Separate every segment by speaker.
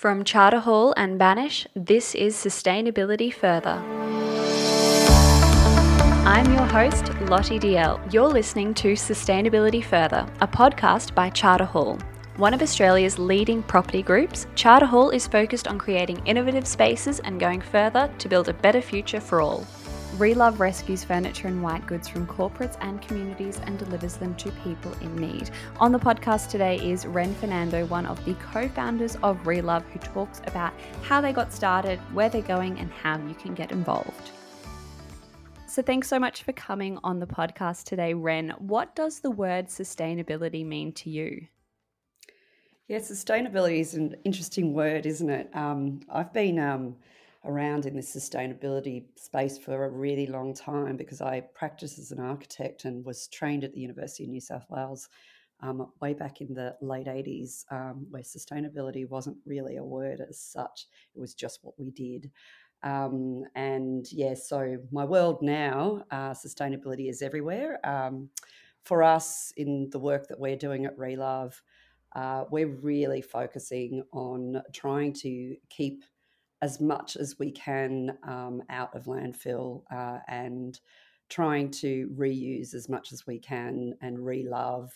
Speaker 1: From Charter Hall and Banish, this is Sustainability Further. I'm your host, Lottie Dalziel. You're listening to Sustainability Further, a podcast by Charter Hall. One of Australia's leading property groups, Charter Hall is focused on creating innovative spaces and going further to build a better future for all. Relove rescues furniture and white goods from corporates and communities and delivers them to people in need. On the podcast today is Ren Fernando, one of the co founders of Relove, who talks about how they got started, where they're going, and how you can get involved. So, thanks so much for coming on the podcast today, Ren. What does the word sustainability mean to you?
Speaker 2: Yeah, sustainability is an interesting word, isn't it? Um, I've been um, around in this sustainability space for a really long time because I practiced as an architect and was trained at the University of New South Wales um, way back in the late 80s, um, where sustainability wasn't really a word as such, it was just what we did. Um, and yeah, so my world now, uh, sustainability is everywhere. Um, for us, in the work that we're doing at Relove, uh, we're really focusing on trying to keep as much as we can um, out of landfill uh, and trying to reuse as much as we can and relove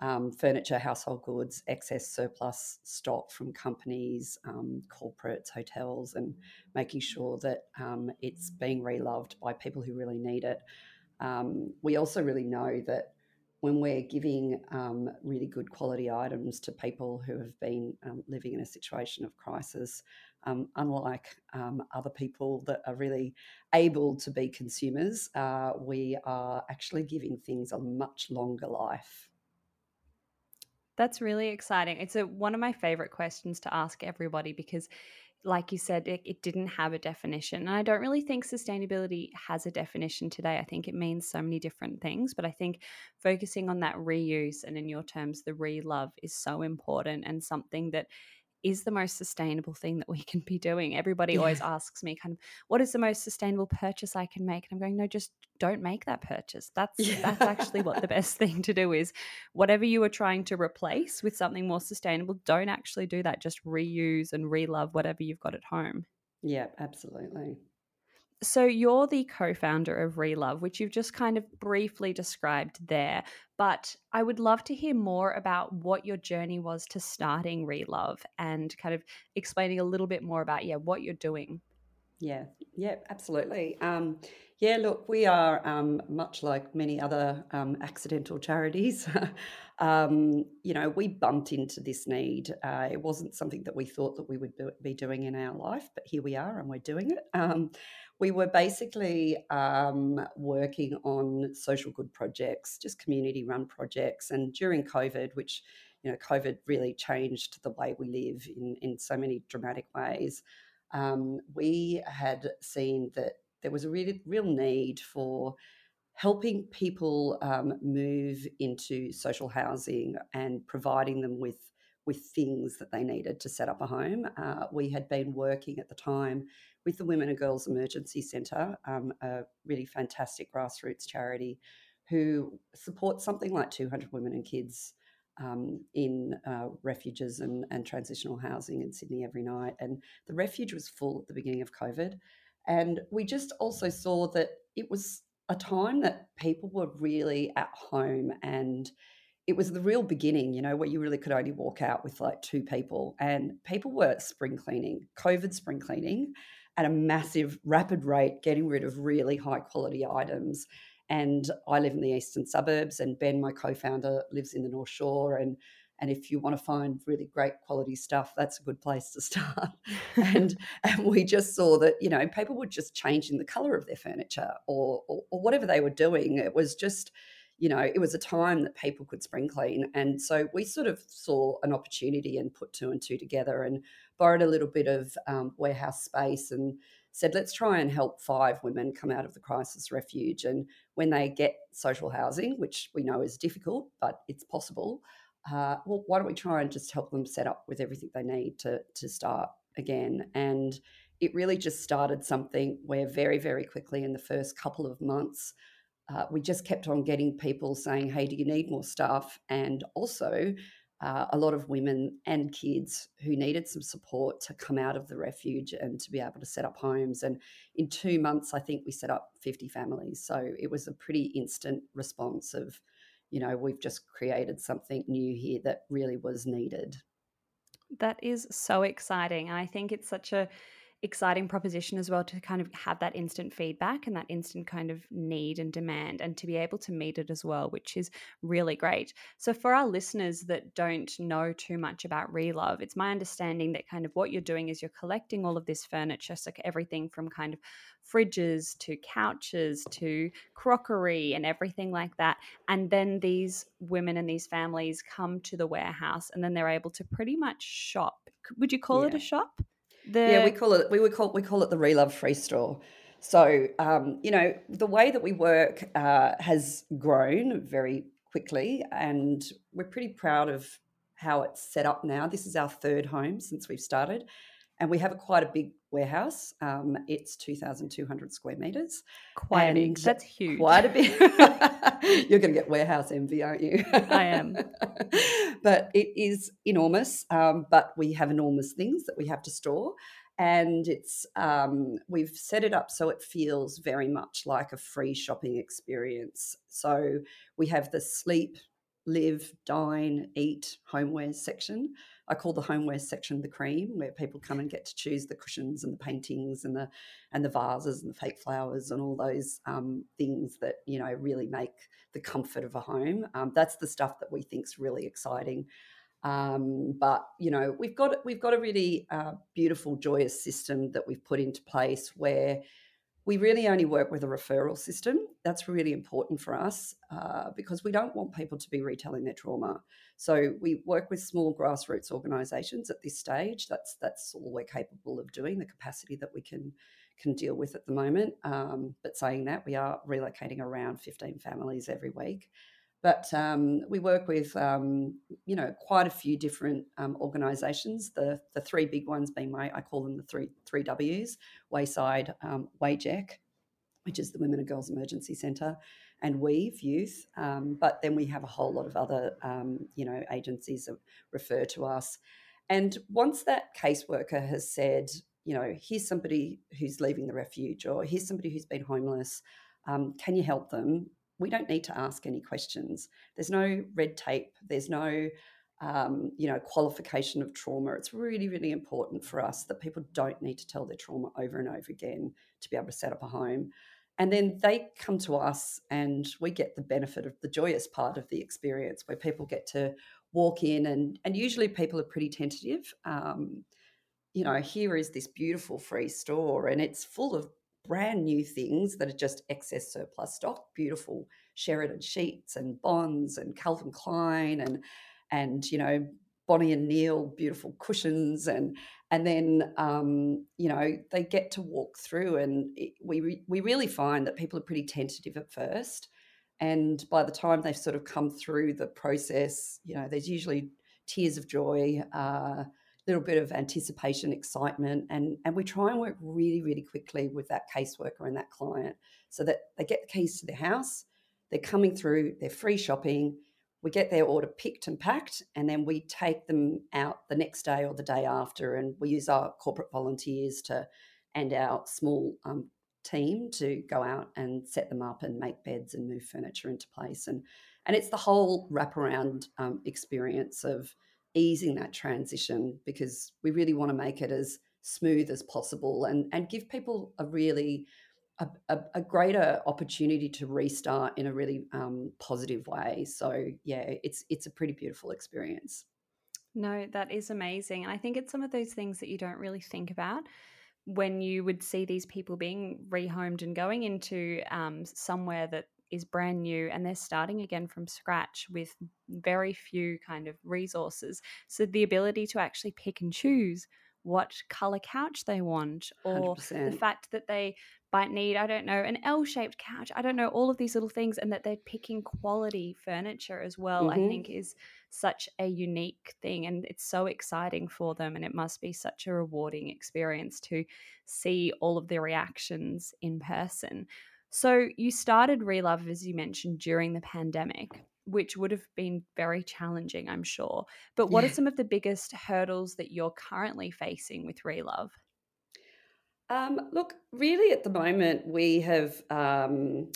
Speaker 2: um, furniture, household goods, excess surplus stock from companies, um, corporates, hotels, and making sure that um, it's being reloved by people who really need it. Um, we also really know that when we're giving um, really good quality items to people who have been um, living in a situation of crisis, um, unlike um, other people that are really able to be consumers, uh, we are actually giving things a much longer life.
Speaker 1: That's really exciting. It's a, one of my favorite questions to ask everybody because like you said, it, it, didn't have a definition. And I don't really think sustainability has a definition today. I think it means so many different things. But I think focusing on that reuse and, in your terms, the re love is so important and something that is the most sustainable thing that we can be doing. Everybody yeah. always asks me kind of what is the most sustainable purchase I can make? And I'm going, no, just don't make that purchase. That's yeah. that's actually what the best thing to do is whatever you are trying to replace with something more sustainable, don't actually do that. Just reuse and relove whatever you've got at home.
Speaker 2: Yeah, absolutely.
Speaker 1: So you're the co-founder of Relove, which you've just kind of briefly described there, but I would love to hear more about what your journey was to starting Relove and kind of explaining a little bit more about yeah, what you're doing.
Speaker 2: Yeah, yeah, absolutely. Um, yeah, look, we are um, much like many other um, accidental charities. um, you know, we bumped into this need. Uh, it wasn't something that we thought that we would be doing in our life, but here we are, and we're doing it. Um, we were basically um, working on social good projects, just community run projects. And during COVID, which, you know, COVID really changed the way we live in, in so many dramatic ways, um, we had seen that there was a really, real need for helping people um, move into social housing and providing them with with things that they needed to set up a home. Uh, we had been working at the time with the Women and Girls Emergency Centre, um, a really fantastic grassroots charity who supports something like 200 women and kids um, in uh, refuges and, and transitional housing in Sydney every night. And the refuge was full at the beginning of COVID. And we just also saw that it was a time that people were really at home and it was the real beginning, you know, where you really could only walk out with like two people and people were spring cleaning, COVID spring cleaning at a massive, rapid rate, getting rid of really high quality items. And I live in the eastern suburbs, and Ben, my co-founder, lives in the North Shore. And and if you want to find really great quality stuff, that's a good place to start. and and we just saw that you know people were just changing the color of their furniture or, or, or whatever they were doing. It was just you know, it was a time that people could spring clean. And so we sort of saw an opportunity and put two and two together and borrowed a little bit of um, warehouse space and said, let's try and help five women come out of the crisis refuge. And when they get social housing, which we know is difficult, but it's possible, uh, well, why don't we try and just help them set up with everything they need to, to start again? And it really just started something where very, very quickly in the first couple of months, uh, we just kept on getting people saying, "Hey, do you need more stuff?" And also, uh, a lot of women and kids who needed some support to come out of the refuge and to be able to set up homes. And in two months, I think we set up 50 families. So it was a pretty instant response of, you know, we've just created something new here that really was needed.
Speaker 1: That is so exciting. And I think it's such a exciting proposition as well to kind of have that instant feedback and that instant kind of need and demand and to be able to meet it as well, which is really great. So, for our listeners that don't know too much about Relove, it's my understanding that kind of what you're doing is you're collecting all of this furniture, so everything from kind of fridges to couches to crockery and everything like that. And then these women and these families come to the warehouse and then they're able to pretty much shop. Would you call
Speaker 2: Yeah.
Speaker 1: it a shop?
Speaker 2: Yeah, we call it we would call we call it the Relove Free Store. So um, you know the way that we work uh, has grown very quickly, and we're pretty proud of how it's set up now. This is our third home since we've started, and we have a, quite a big warehouse. Um, it's two thousand two hundred square meters,
Speaker 1: quite big. That's huge.
Speaker 2: quite a bit. You're going to get warehouse envy, aren't you?
Speaker 1: I am.
Speaker 2: but it is enormous. Um, but we have enormous things that we have to store, and it's um, we've set it up so it feels very much like a free shopping experience. So we have the sleep, live, dine, eat, homewares section. I call the homewares section the cream, where people come and get to choose the cushions and the paintings and the and the vases and the fake flowers and all those um, things that you know really make the comfort of a home. Um, that's the stuff that we think is really exciting. Um, but you know we've got we've got a really uh, beautiful, joyous system that we've put into place where we really only work with a referral system. That's really important for us uh, because we don't want people to be retelling their trauma. So we work with small grassroots organisations at this stage. That's that's all we're capable of doing. The capacity that we can can deal with at the moment. Um, but saying that, we are relocating around 15 families every week. But um, we work with, um, you know, quite a few different um, organisations. The the three big ones being my, I call them the three three Ws: Wayside, um, which is the Women and Girls Emergency Centre, and Weave Youth. Um, but then we have a whole lot of other, um, you know, agencies that refer to us. And once that caseworker has said, you know, here's somebody who's leaving the refuge, or here's somebody who's been homeless, um, can you help them? We don't need to ask any questions. There's no red tape. There's no, um, you know, qualification of trauma. It's really, really important for us that people don't need to tell their trauma over and over again to be able to set up a home. And then they come to us, and we get the benefit of the joyous part of the experience, where people get to walk in, and and usually people are pretty tentative. Um, you know, here is this beautiful free store, and it's full of brand new things that are just excess surplus stock, beautiful Sheridan sheets and bonds and Calvin Klein and and you know Bonnie and Neil beautiful cushions and and then um, you know they get to walk through and it, we re- we really find that people are pretty tentative at first. And by the time they've sort of come through the process you know there's usually tears of joy uh, little bit of anticipation, excitement, and and we try and work really, really quickly with that caseworker and that client so that they get the keys to their house, they're coming through, they're free shopping, we get their order picked and packed, and then we take them out the next day or the day after, and we use our corporate volunteers to and our small um, team to go out and set them up and make beds and move furniture into place, and and it's the whole wraparound um, experience of easing that transition because we really want to make it as smooth as possible and and give people a really a, a, a greater opportunity to restart in a really um, positive way. So yeah, it's it's a pretty beautiful experience.
Speaker 1: No, that is amazing. And I think it's some of those things that you don't really think about when you would see these people being rehomed and going into um, somewhere that is brand new and they're starting again from scratch with very few kind of resources. So the ability to actually pick and choose what color couch they want or the fact that they might need i don't know an l-shaped couch i don't know all of these little things and that they're picking quality furniture as well i
Speaker 2: Mm-hmm.
Speaker 1: think is such a unique thing and it's so exciting for them and it must be such a rewarding experience to see all of the reactions in person so you started relove as you mentioned during the pandemic which would have been very challenging, I'm sure. But what are some of the biggest hurdles that you're currently facing with Relove?
Speaker 2: Um, look, really at the moment, we have um,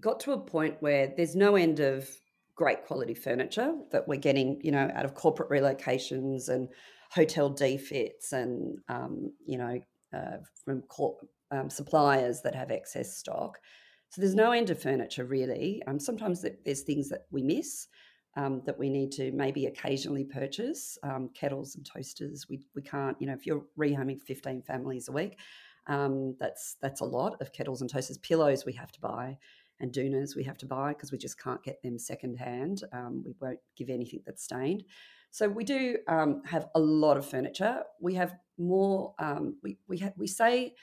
Speaker 2: got to a point where there's no end of great quality furniture that we're getting, you know, out of corporate relocations and hotel defits and, um, you know, uh, from corp- um, suppliers that have excess stock. So there's no end of furniture really. Um, sometimes there's things that we miss um, that we need to maybe occasionally purchase. Um, kettles and toasters, we, we can't, you know, if you're rehoming 15 families a week, um, that's that's a lot of kettles and toasters. Pillows we have to buy, and doonas we have to buy because we just can't get them secondhand. Um, we won't give anything that's stained. So we do um, have a lot of furniture. We have more. Um, we we ha- we say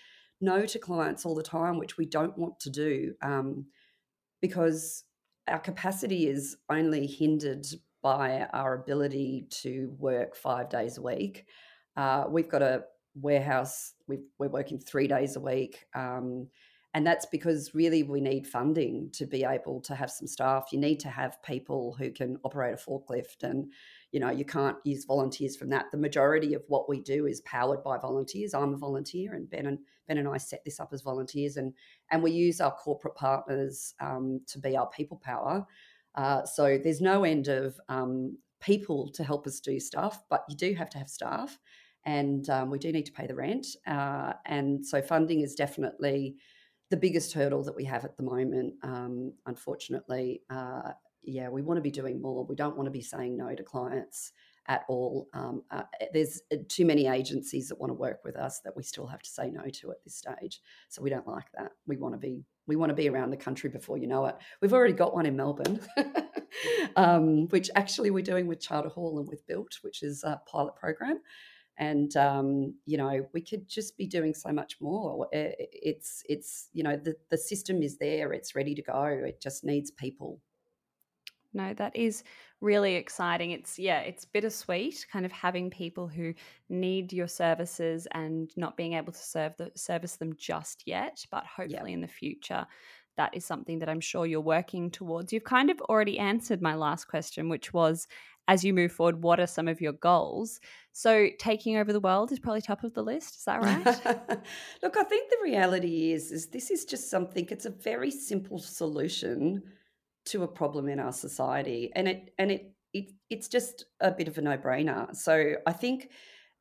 Speaker 2: no to clients all the time, which we don't want to do um, because our capacity is only hindered by our ability to work five days a week. Uh, we've got a warehouse, we are working three days a week. Um, and that's because really we need funding to be able to have some staff. You need to have people who can operate a forklift and you know you can't use volunteers from that. The majority of what we do is powered by volunteers. I'm a volunteer and ben and ben and i set this up as volunteers and and we use our corporate partners um, to be our people power. Uh, so there's no end of um, people to help us do stuff but you do have to have staff and um, we do need to pay the rent uh, and so funding is definitely the biggest hurdle that we have at the moment um, unfortunately uh, yeah, we want to be doing more. We don't want to be saying no to clients at all. Um, uh, eh, there's uh, too many agencies that want to work with us that we still have to say no to at this stage. So we don't like that. We want to be we want to be around the country before you know it. We've already got one in Melbourne, um, which actually we're doing with Charter Hall and with Built, which is a pilot program. And um, you know, we could just be doing so much more. Eh, it's it's you know the the system is there. It's ready to go. It just needs people
Speaker 1: no, that is really exciting. It's yeah, it's bittersweet kind of having people who need your services and not being able to serve the service them just yet, but hopefully in the future that is something that I'm sure you're working towards. You've kind of already answered my last question, which was as you move forward, what are some of your goals? So, taking over the world is probably top of the list. Is that right?
Speaker 2: Look, I think the reality is, is this is just something. It's a very simple solution to a problem in our society and it and it, it it's just a bit of a no-brainer so i think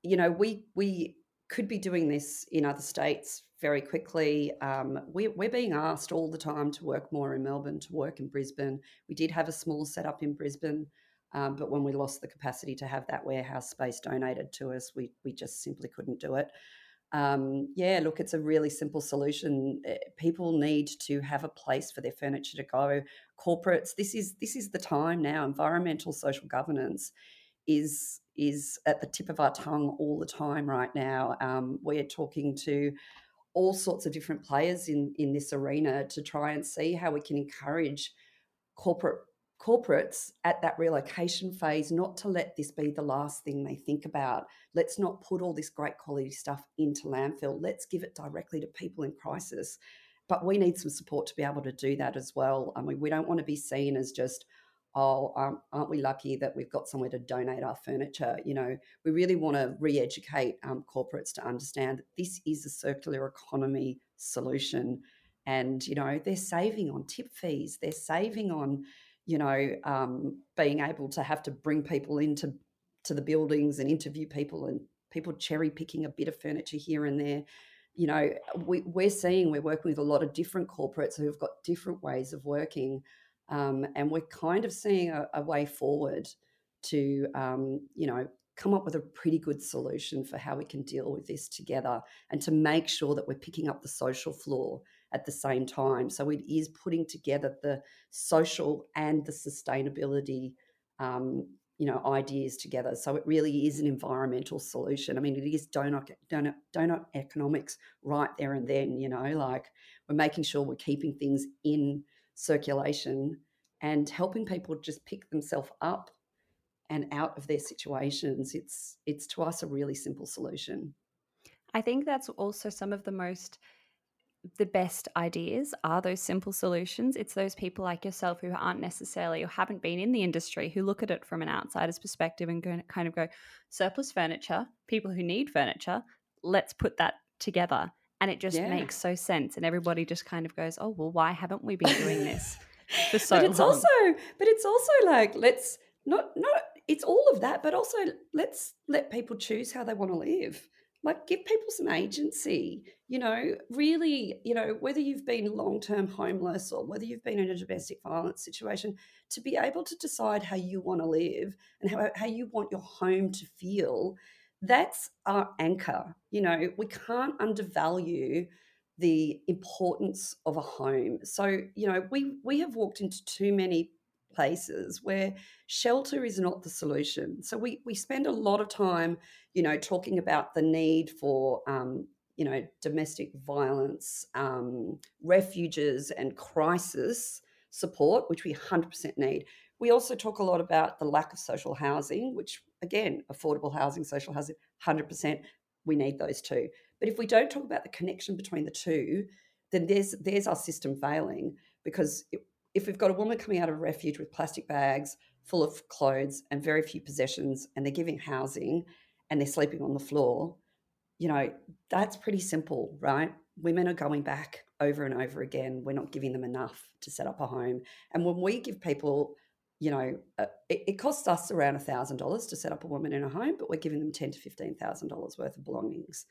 Speaker 2: you know we we could be doing this in other states very quickly um, we, we're being asked all the time to work more in melbourne to work in brisbane we did have a small setup in brisbane um, but when we lost the capacity to have that warehouse space donated to us we, we just simply couldn't do it um, yeah, look, it's a really simple solution. Eh, people need to have a place for their furniture to go. Corporates, this is this is the time now. Environmental social governance is is at the tip of our tongue all the time right now. Um, we're talking to all sorts of different players in in this arena to try and see how we can encourage corporate corporates at that relocation phase not to let this be the last thing they think about. Let's not put all this great quality stuff into landfill. Let's give it directly to people in crisis. But we need some support to be able to do that as well. I mean, we don't want to be seen as just, oh, um, aren't we lucky that we've got somewhere to donate our furniture? You know, we really want to re educate um, corporates to understand that this is a circular economy solution. And, you know, they're saving on tip fees, they're saving on, you know, um, being able to have to bring people into to the buildings and interview people and people cherry picking a bit of furniture here and there. You know, we, we're seeing we're working with a lot of different corporates who've got different ways of working, um, and we're kind of seeing a, a way forward to, um, you know, come up with a pretty good solution for how we can deal with this together and to make sure that we're picking up the social floor at the same time. So it is putting together the social and the sustainability, um, you know, ideas together. So it really is an environmental solution. I mean, it is donut donut donut economics right there and then. You know, like we're making sure we're keeping things in circulation and helping people just pick themselves up and out of their situations. It's it's to us a really simple solution.
Speaker 1: I think that's also some of the most the best ideas are those simple solutions. It's those people like yourself who aren't necessarily or haven't been in the industry who look at it from an outsider's perspective and go, kind of go, surplus furniture, people who need furniture, let's put that together. And it just
Speaker 2: Yeah.
Speaker 1: makes so sense. And everybody just kind of goes, oh, well, why haven't we been doing this for so
Speaker 2: but it's
Speaker 1: long?
Speaker 2: also but it's also like let's not not it's all of that, but also let's let people choose how they want to live. Like give people some agency, you know, really, you know, whether you've been long-term homeless or whether you've been in a domestic violence situation, to be able to decide how you want to live and how, how you want your home to feel, that's our anchor. You know, we can't undervalue the importance of a home. So, you know, we we have walked into too many places where shelter is not the solution. So we we spend a lot of time, you know, talking about the need for um, you know, domestic violence, um, refuges and crisis support, which we 100% need. We also talk a lot about the lack of social housing, which again, affordable housing, social housing, 100%, we need those too. But if we don't talk about the connection between the two, then there's there's our system failing because if we've got a woman coming out of a refuge with plastic bags full of clothes and very few possessions and they're giving housing and they're sleeping on the floor, you know, that's pretty simple, right? Women are going back over and over again. We're not giving them enough to set up a home. And when we give people, you know, it, it, costs us around $1,000 to set up a woman in a home, but we're giving them ten to $15,000 worth of belongings.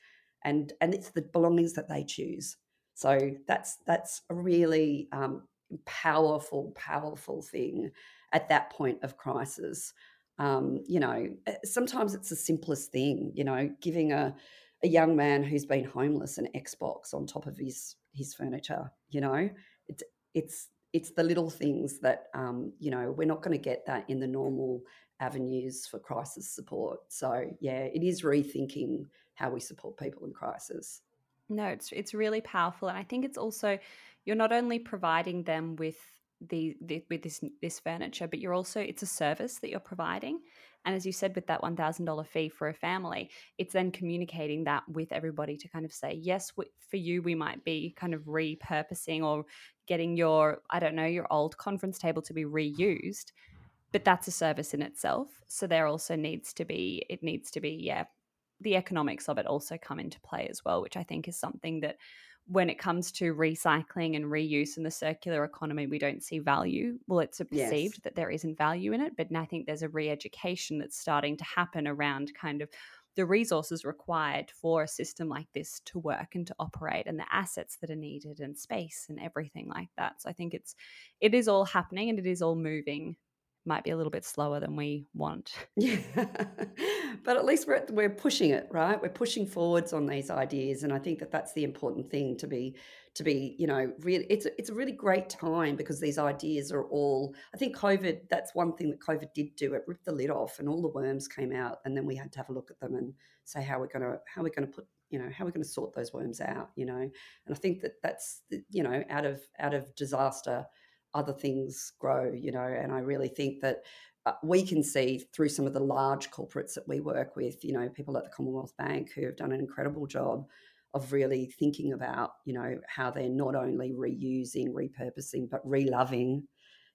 Speaker 2: And, and it's the belongings that they choose. So that's that's a really um, powerful, powerful thing at that point of crisis. Um, you know, eh, sometimes it's the simplest thing. You know, giving a a young man who's been homeless an Xbox on top of his his furniture. You know, it's it's it's the little things that um, you know we're not going to get that in the normal avenues for crisis support. So yeah, it is rethinking how we support people in crisis.
Speaker 1: No, it's it's really powerful, and I think it's also you're not only providing them with the, the with this this furniture, but you're also it's a service that you're providing. And as you said, with that one thousand dollar fee for a family, it's then communicating that with everybody to kind of say, yes, for you, we might be kind of repurposing or getting your I don't know your old conference table to be reused, but that's a service in itself. So there also needs to be it needs to be yeah the economics of it also come into play as well, which I think is something that when it comes to recycling and reuse in the circular economy, we don't see value. Well, it's perceived yes. that there isn't value in it, but I think there's a re education that's starting to happen around kind of the resources required for a system like this to work and to operate and the assets that are needed and space and everything like that. So I think it's it is all happening and it is all moving might be a little bit slower than we want.
Speaker 2: Yeah, but at least we're we're pushing it, right? We're pushing forwards on these ideas, and I think that that's the important thing to be to be, you know, really. It's it's a really great time because these ideas are all. I think COVID. That's one thing that COVID did do. It ripped the lid off, and all the worms came out, and then we had to have a look at them and say how we're going to how we're going to put you know how we're going to sort those worms out you know and i think that that's you know out of out of disaster other things grow, you know. And I really think that uh, we can see through some of the large corporates that we work with, you know, people at the Commonwealth Bank who have done an incredible job of really thinking about, you know, how they're not only reusing, repurposing, but reloving,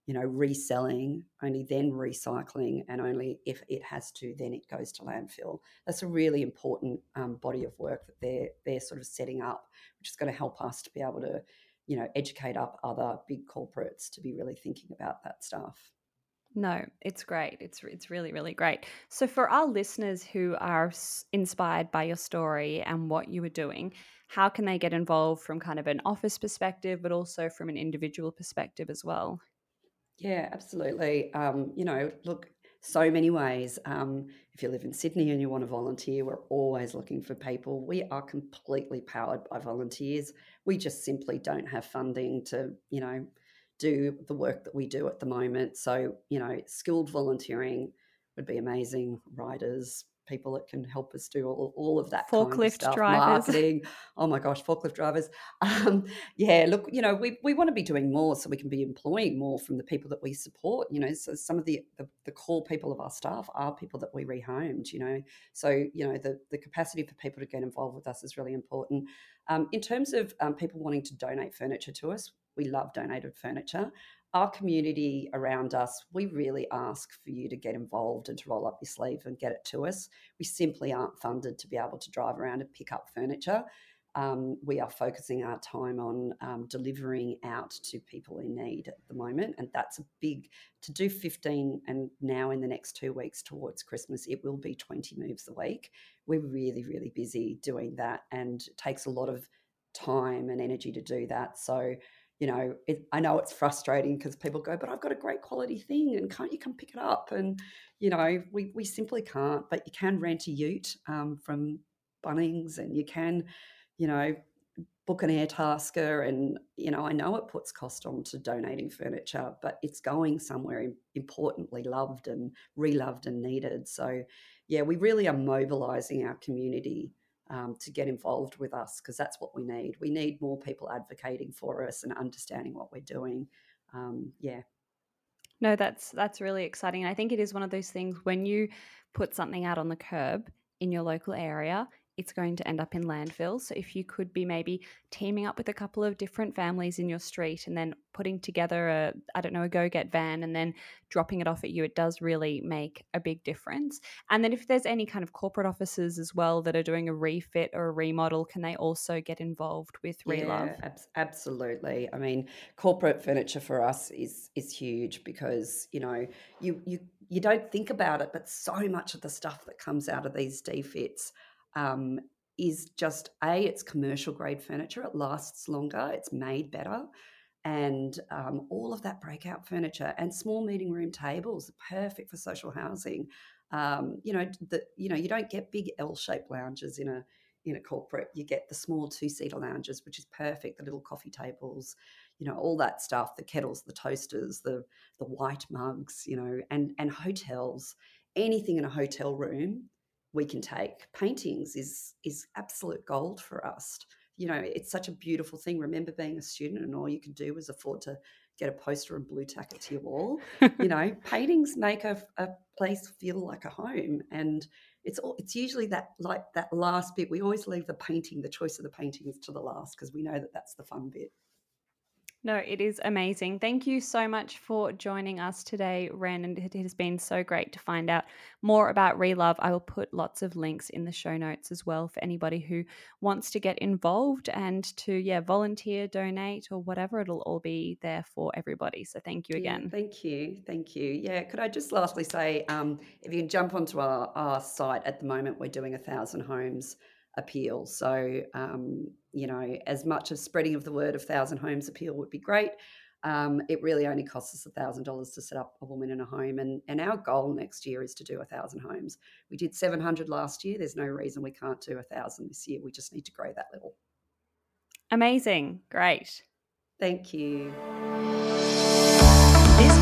Speaker 2: you know, reselling, only then recycling, and only if it has to, then it goes to landfill. That's a really important um, body of work that they're they're sort of setting up, which is going to help us to be able to you know, educate up other big corporates to be really thinking about that stuff.
Speaker 1: No, it's great. It's it's really really great. So for our listeners who are inspired by your story and what you were doing, how can they get involved from kind of an office perspective, but also from an individual perspective as well?
Speaker 2: Yeah, absolutely. Um, you know, look, so many ways. Um, if you live in Sydney and you want to volunteer, we're always looking for people. We are completely powered by volunteers. We just simply don't have funding to, you know, do the work that we do at the moment. So, you know, skilled volunteering would be amazing. Writers, people that can help us do all, all of that
Speaker 1: forklift
Speaker 2: kind of stuff,
Speaker 1: drivers.
Speaker 2: marketing. Oh my gosh, forklift drivers. Um, yeah, look, you know, we, we want to be doing more so we can be employing more from the people that we support. You know, so some of the, the, the core people of our staff are people that we rehomed. You know, so you know the the capacity for people to get involved with us is really important. Um, in terms of um, people wanting to donate furniture to us, we love donated furniture our community around us, we really ask for you to get involved and to roll up your sleeve and get it to us. We simply aren't funded to be able to drive around and pick up furniture. Um, we are focusing our time on um, delivering out to people in need at the moment. And that's a big, to do 15 and now in the next two weeks towards Christmas, it will be 20 moves a week. We're really, really busy doing that and it takes a lot of time and energy to do that. So, you know, it, I know it's frustrating because people go, but I've got a great quality thing and can't you come pick it up? And, you know, we, we simply can't, but you can rent a ute um, from Bunnings and you can, you know, book an Airtasker. And, you know, I know it puts cost on to donating furniture, but it's going somewhere importantly loved and reloved and needed. So, yeah, we really are mobilizing our community um, to get involved with us because that's what we need. We need more people advocating for us and understanding what we're doing. Um, yeah.
Speaker 1: No, that's that's really exciting. I think it is one of those things when you put something out on the curb in your local area, it's going to end up in landfills. So if you could be maybe teaming up with a couple of different families in your street and then putting together a I don't know a GoGet van and then dropping it off at you, it does really make a big difference. And then if there's any kind of corporate offices as well that are doing a refit or a remodel, can they also get involved with Relove?
Speaker 2: Yeah, ab- absolutely. I mean, corporate furniture for us is is huge because you know you you you don't think about it, but so much of the stuff that comes out of these defits um, is just a it's commercial grade furniture it lasts longer it's made better and um, all of that breakout furniture and small meeting room tables perfect for social housing. Um, you know the, you know you don't get big l-shaped lounges in a in a corporate you get the small two-seater lounges which is perfect the little coffee tables you know all that stuff the kettles the toasters the the white mugs you know and and hotels anything in a hotel room we can take. Paintings is is absolute gold for us. You know, it's such a beautiful thing. Remember being a student and all you could do was afford to get a poster and Blu Tack it to your wall. you know, paintings make a, a place feel like a home, and it's all, it's usually that like that last bit. We always leave the painting, the choice of the paintings, to the last because we know that that's the fun bit.
Speaker 1: No, it is amazing. Thank you so much for joining us today, Ren. And it has been so great to find out more about Relove. I will put lots of links in the show notes as well for anybody who wants to get involved and to, yeah, volunteer, donate, or whatever. It'll all be there for everybody. So thank you again.
Speaker 2: Yeah, thank you. Thank you. Yeah. Could I just lastly say um, if you can jump onto our, our site at the moment, we're doing a thousand homes appeal. So, um, you know, as much as spreading of the word of Thousand Homes appeal would be great, um, it really only costs us thousand dollars to set up a woman in a home, and and our goal next year is to do a thousand homes. We did seven hundred last year. There's no reason we can't do a thousand this year. We just need to grow that little.
Speaker 1: Amazing, great.
Speaker 2: Thank you.
Speaker 1: This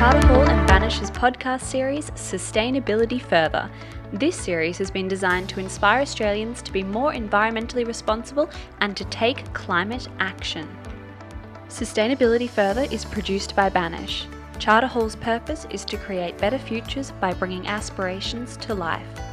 Speaker 1: Charter Hall and Banish's podcast series, Sustainability Further this series has been designed to inspire Australians to be more environmentally responsible and to take climate action. Sustainability Further is produced by Banish. Charter Hall's purpose is to create better futures by bringing aspirations to life.